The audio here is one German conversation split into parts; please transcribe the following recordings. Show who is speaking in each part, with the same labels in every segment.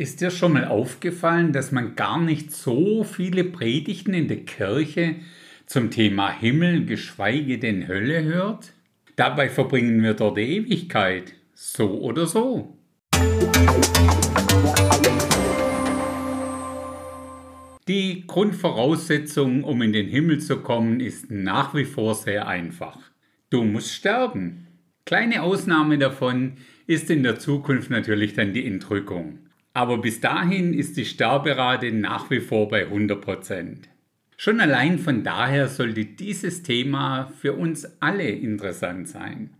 Speaker 1: Ist dir schon mal aufgefallen, dass man gar nicht so viele Predigten in der Kirche zum Thema Himmel, geschweige denn Hölle hört? Dabei verbringen wir dort die Ewigkeit, so oder so. Die Grundvoraussetzung, um in den Himmel zu kommen, ist nach wie vor sehr einfach. Du musst sterben. Kleine Ausnahme davon ist in der Zukunft natürlich dann die Entrückung. Aber bis dahin ist die Sterberate nach wie vor bei 100%. Schon allein von daher sollte dieses Thema für uns alle interessant sein.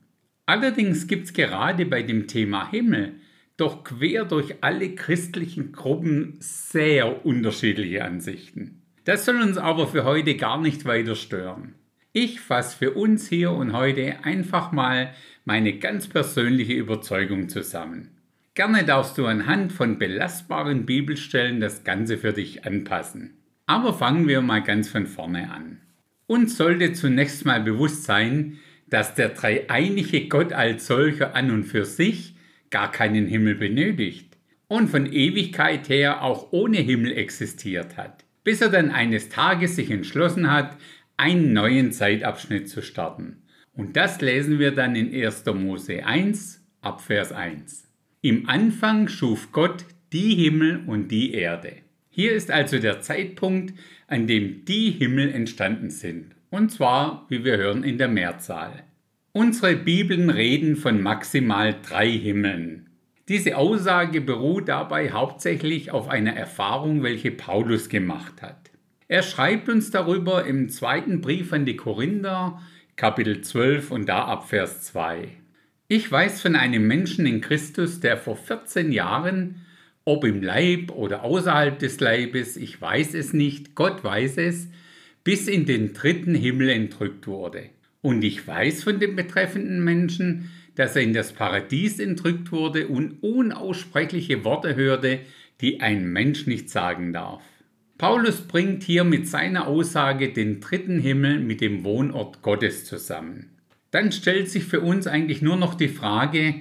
Speaker 1: Allerdings gibt es gerade bei dem Thema Himmel doch quer durch alle christlichen Gruppen sehr unterschiedliche Ansichten. Das soll uns aber für heute gar nicht weiter stören. Ich fasse für uns hier und heute einfach mal meine ganz persönliche Überzeugung zusammen. Gerne darfst du anhand von belastbaren Bibelstellen das Ganze für dich anpassen. Aber fangen wir mal ganz von vorne an. Uns sollte zunächst mal bewusst sein, dass der dreieinige Gott als solcher an und für sich gar keinen Himmel benötigt und von Ewigkeit her auch ohne Himmel existiert hat, bis er dann eines Tages sich entschlossen hat, einen neuen Zeitabschnitt zu starten. Und das lesen wir dann in 1. Mose 1 ab Vers 1. Im Anfang schuf Gott die Himmel und die Erde. Hier ist also der Zeitpunkt, an dem die Himmel entstanden sind. Und zwar, wie wir hören, in der Mehrzahl. Unsere Bibeln reden von maximal drei Himmeln. Diese Aussage beruht dabei hauptsächlich auf einer Erfahrung, welche Paulus gemacht hat. Er schreibt uns darüber im zweiten Brief an die Korinther, Kapitel 12 und da ab Vers 2. Ich weiß von einem Menschen in Christus, der vor 14 Jahren, ob im Leib oder außerhalb des Leibes, ich weiß es nicht, Gott weiß es, bis in den dritten Himmel entrückt wurde. Und ich weiß von dem betreffenden Menschen, dass er in das Paradies entrückt wurde und unaussprechliche Worte hörte, die ein Mensch nicht sagen darf. Paulus bringt hier mit seiner Aussage den dritten Himmel mit dem Wohnort Gottes zusammen dann stellt sich für uns eigentlich nur noch die Frage,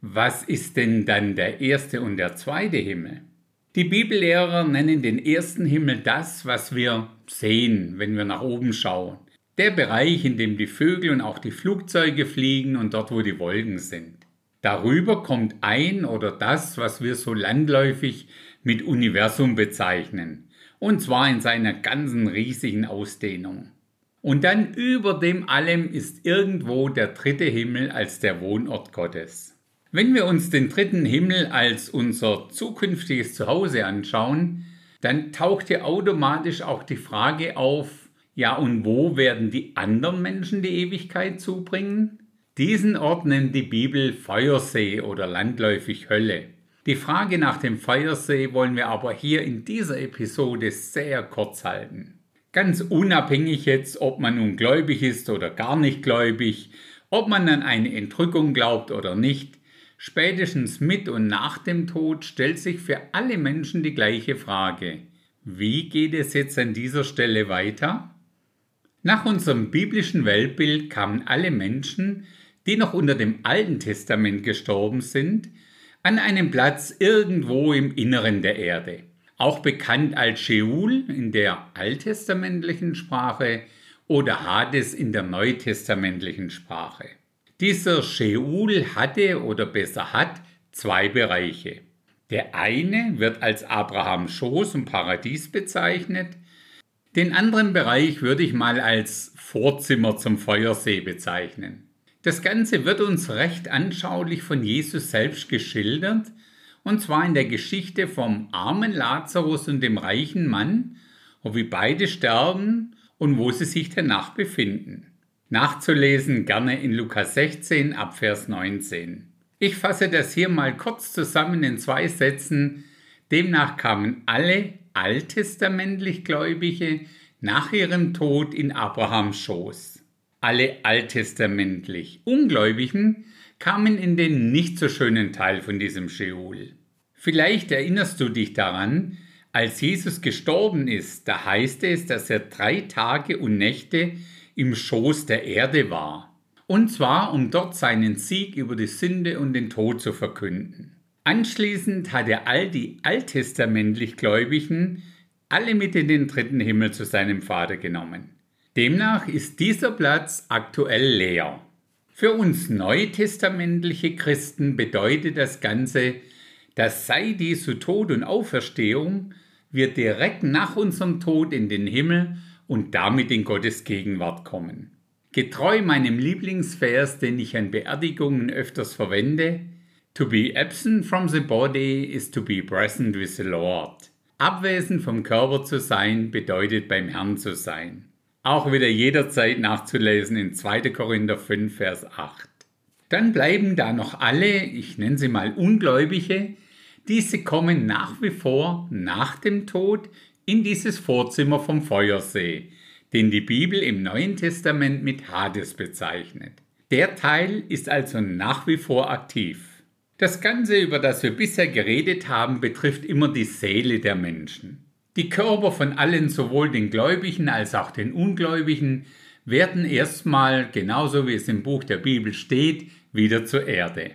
Speaker 1: was ist denn dann der erste und der zweite Himmel? Die Bibellehrer nennen den ersten Himmel das, was wir sehen, wenn wir nach oben schauen. Der Bereich, in dem die Vögel und auch die Flugzeuge fliegen und dort, wo die Wolken sind. Darüber kommt ein oder das, was wir so landläufig mit Universum bezeichnen, und zwar in seiner ganzen riesigen Ausdehnung. Und dann über dem allem ist irgendwo der dritte Himmel als der Wohnort Gottes. Wenn wir uns den dritten Himmel als unser zukünftiges Zuhause anschauen, dann taucht hier automatisch auch die Frage auf, ja und wo werden die anderen Menschen die Ewigkeit zubringen? Diesen Ort nennt die Bibel Feuersee oder landläufig Hölle. Die Frage nach dem Feuersee wollen wir aber hier in dieser Episode sehr kurz halten. Ganz unabhängig jetzt, ob man nun gläubig ist oder gar nicht gläubig, ob man an eine Entrückung glaubt oder nicht, spätestens mit und nach dem Tod stellt sich für alle Menschen die gleiche Frage. Wie geht es jetzt an dieser Stelle weiter? Nach unserem biblischen Weltbild kamen alle Menschen, die noch unter dem Alten Testament gestorben sind, an einen Platz irgendwo im Inneren der Erde auch bekannt als Sheol in der alttestamentlichen Sprache oder Hades in der neutestamentlichen Sprache. Dieser Sheol hatte oder besser hat zwei Bereiche. Der eine wird als Abrahams Schoß und Paradies bezeichnet, den anderen Bereich würde ich mal als Vorzimmer zum Feuersee bezeichnen. Das Ganze wird uns recht anschaulich von Jesus selbst geschildert und zwar in der Geschichte vom armen Lazarus und dem reichen Mann, wo wir beide sterben und wo sie sich danach befinden. Nachzulesen gerne in Lukas 16 ab Vers 19. Ich fasse das hier mal kurz zusammen in zwei Sätzen. Demnach kamen alle alttestamentlich Gläubige nach ihrem Tod in Abrahams Schoß. Alle alttestamentlich Ungläubigen kamen in den nicht so schönen Teil von diesem Scheol. Vielleicht erinnerst du dich daran, als Jesus gestorben ist, da heißt es, dass er drei Tage und Nächte im Schoß der Erde war. Und zwar, um dort seinen Sieg über die Sünde und den Tod zu verkünden. Anschließend hat er all die alttestamentlich Gläubigen alle mit in den dritten Himmel zu seinem Vater genommen. Demnach ist dieser Platz aktuell leer. Für uns neutestamentliche Christen bedeutet das Ganze, dass seit Jesu Tod und Auferstehung wir direkt nach unserem Tod in den Himmel und damit in Gottes Gegenwart kommen. Getreu meinem Lieblingsvers, den ich an Beerdigungen öfters verwende, To be absent from the body is to be present with the Lord. Abwesend vom Körper zu sein bedeutet beim Herrn zu sein. Auch wieder jederzeit nachzulesen in 2. Korinther 5, Vers 8. Dann bleiben da noch alle, ich nenne sie mal Ungläubige, diese kommen nach wie vor nach dem Tod in dieses Vorzimmer vom Feuersee, den die Bibel im Neuen Testament mit Hades bezeichnet. Der Teil ist also nach wie vor aktiv. Das Ganze, über das wir bisher geredet haben, betrifft immer die Seele der Menschen. Die Körper von allen, sowohl den Gläubigen als auch den Ungläubigen, werden erstmal, genauso wie es im Buch der Bibel steht, wieder zur Erde.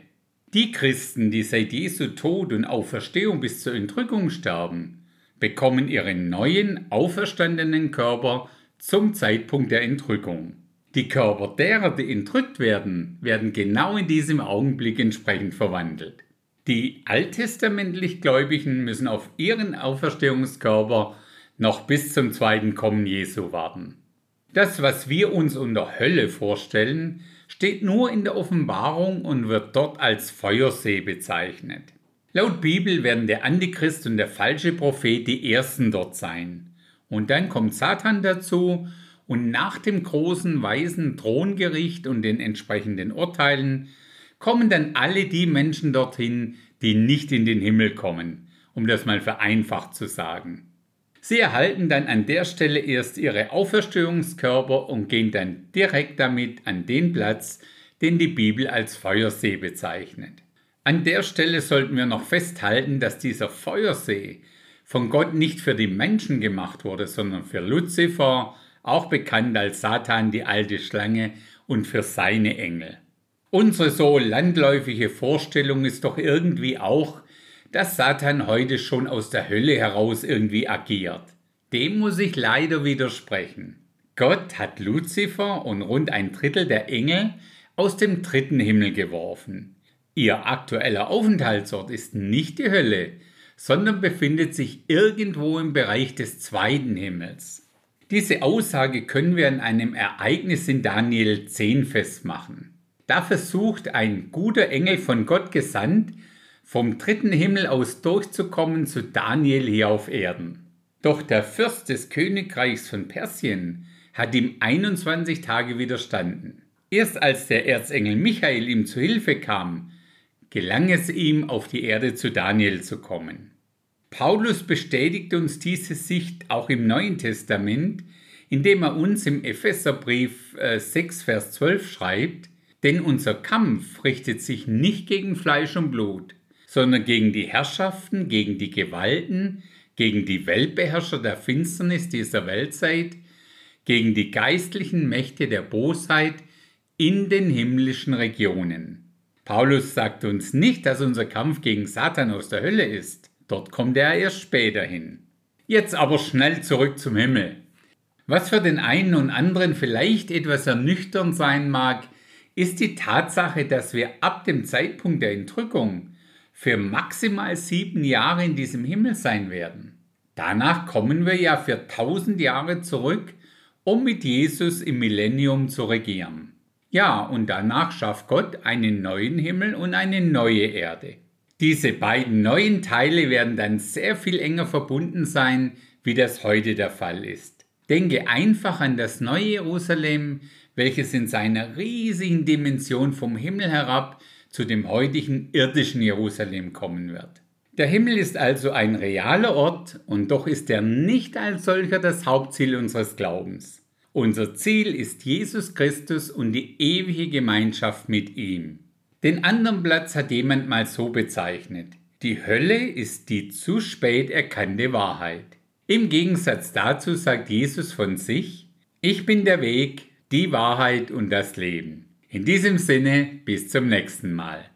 Speaker 1: Die Christen, die seit Jesu Tod und Auferstehung bis zur Entrückung sterben, bekommen ihren neuen, auferstandenen Körper zum Zeitpunkt der Entrückung. Die Körper derer, die entrückt werden, werden genau in diesem Augenblick entsprechend verwandelt. Die alttestamentlich Gläubigen müssen auf ihren Auferstehungskörper noch bis zum zweiten Kommen Jesu warten. Das, was wir uns unter Hölle vorstellen, steht nur in der Offenbarung und wird dort als Feuersee bezeichnet. Laut Bibel werden der Antichrist und der falsche Prophet die ersten dort sein. Und dann kommt Satan dazu und nach dem großen weißen Throngericht und den entsprechenden Urteilen kommen dann alle die Menschen dorthin, die nicht in den Himmel kommen, um das mal vereinfacht zu sagen. Sie erhalten dann an der Stelle erst ihre Auferstehungskörper und gehen dann direkt damit an den Platz, den die Bibel als Feuersee bezeichnet. An der Stelle sollten wir noch festhalten, dass dieser Feuersee von Gott nicht für die Menschen gemacht wurde, sondern für Luzifer, auch bekannt als Satan die alte Schlange und für seine Engel. Unsere so landläufige Vorstellung ist doch irgendwie auch, dass Satan heute schon aus der Hölle heraus irgendwie agiert. Dem muss ich leider widersprechen. Gott hat Luzifer und rund ein Drittel der Engel aus dem dritten Himmel geworfen. Ihr aktueller Aufenthaltsort ist nicht die Hölle, sondern befindet sich irgendwo im Bereich des zweiten Himmels. Diese Aussage können wir an einem Ereignis in Daniel 10 festmachen. Da versucht ein guter Engel von Gott gesandt, vom dritten Himmel aus durchzukommen zu Daniel hier auf Erden. Doch der Fürst des Königreichs von Persien hat ihm 21 Tage widerstanden. Erst als der Erzengel Michael ihm zu Hilfe kam, gelang es ihm, auf die Erde zu Daniel zu kommen. Paulus bestätigt uns diese Sicht auch im Neuen Testament, indem er uns im Epheserbrief 6, äh, Vers 12 schreibt, denn unser Kampf richtet sich nicht gegen Fleisch und Blut, sondern gegen die Herrschaften, gegen die Gewalten, gegen die Weltbeherrscher der Finsternis dieser Weltzeit, gegen die geistlichen Mächte der Bosheit in den himmlischen Regionen. Paulus sagt uns nicht, dass unser Kampf gegen Satan aus der Hölle ist, Dort kommt er erst später hin. Jetzt aber schnell zurück zum Himmel. Was für den einen und anderen vielleicht etwas ernüchternd sein mag, ist die Tatsache, dass wir ab dem Zeitpunkt der Entrückung für maximal sieben Jahre in diesem Himmel sein werden. Danach kommen wir ja für tausend Jahre zurück, um mit Jesus im Millennium zu regieren. Ja, und danach schafft Gott einen neuen Himmel und eine neue Erde. Diese beiden neuen Teile werden dann sehr viel enger verbunden sein, wie das heute der Fall ist. Denke einfach an das neue Jerusalem, welches in seiner riesigen Dimension vom Himmel herab zu dem heutigen irdischen Jerusalem kommen wird. Der Himmel ist also ein realer Ort und doch ist er nicht als solcher das Hauptziel unseres Glaubens. Unser Ziel ist Jesus Christus und die ewige Gemeinschaft mit ihm. Den anderen Platz hat jemand mal so bezeichnet. Die Hölle ist die zu spät erkannte Wahrheit. Im Gegensatz dazu sagt Jesus von sich, ich bin der Weg, die Wahrheit und das Leben. In diesem Sinne, bis zum nächsten Mal.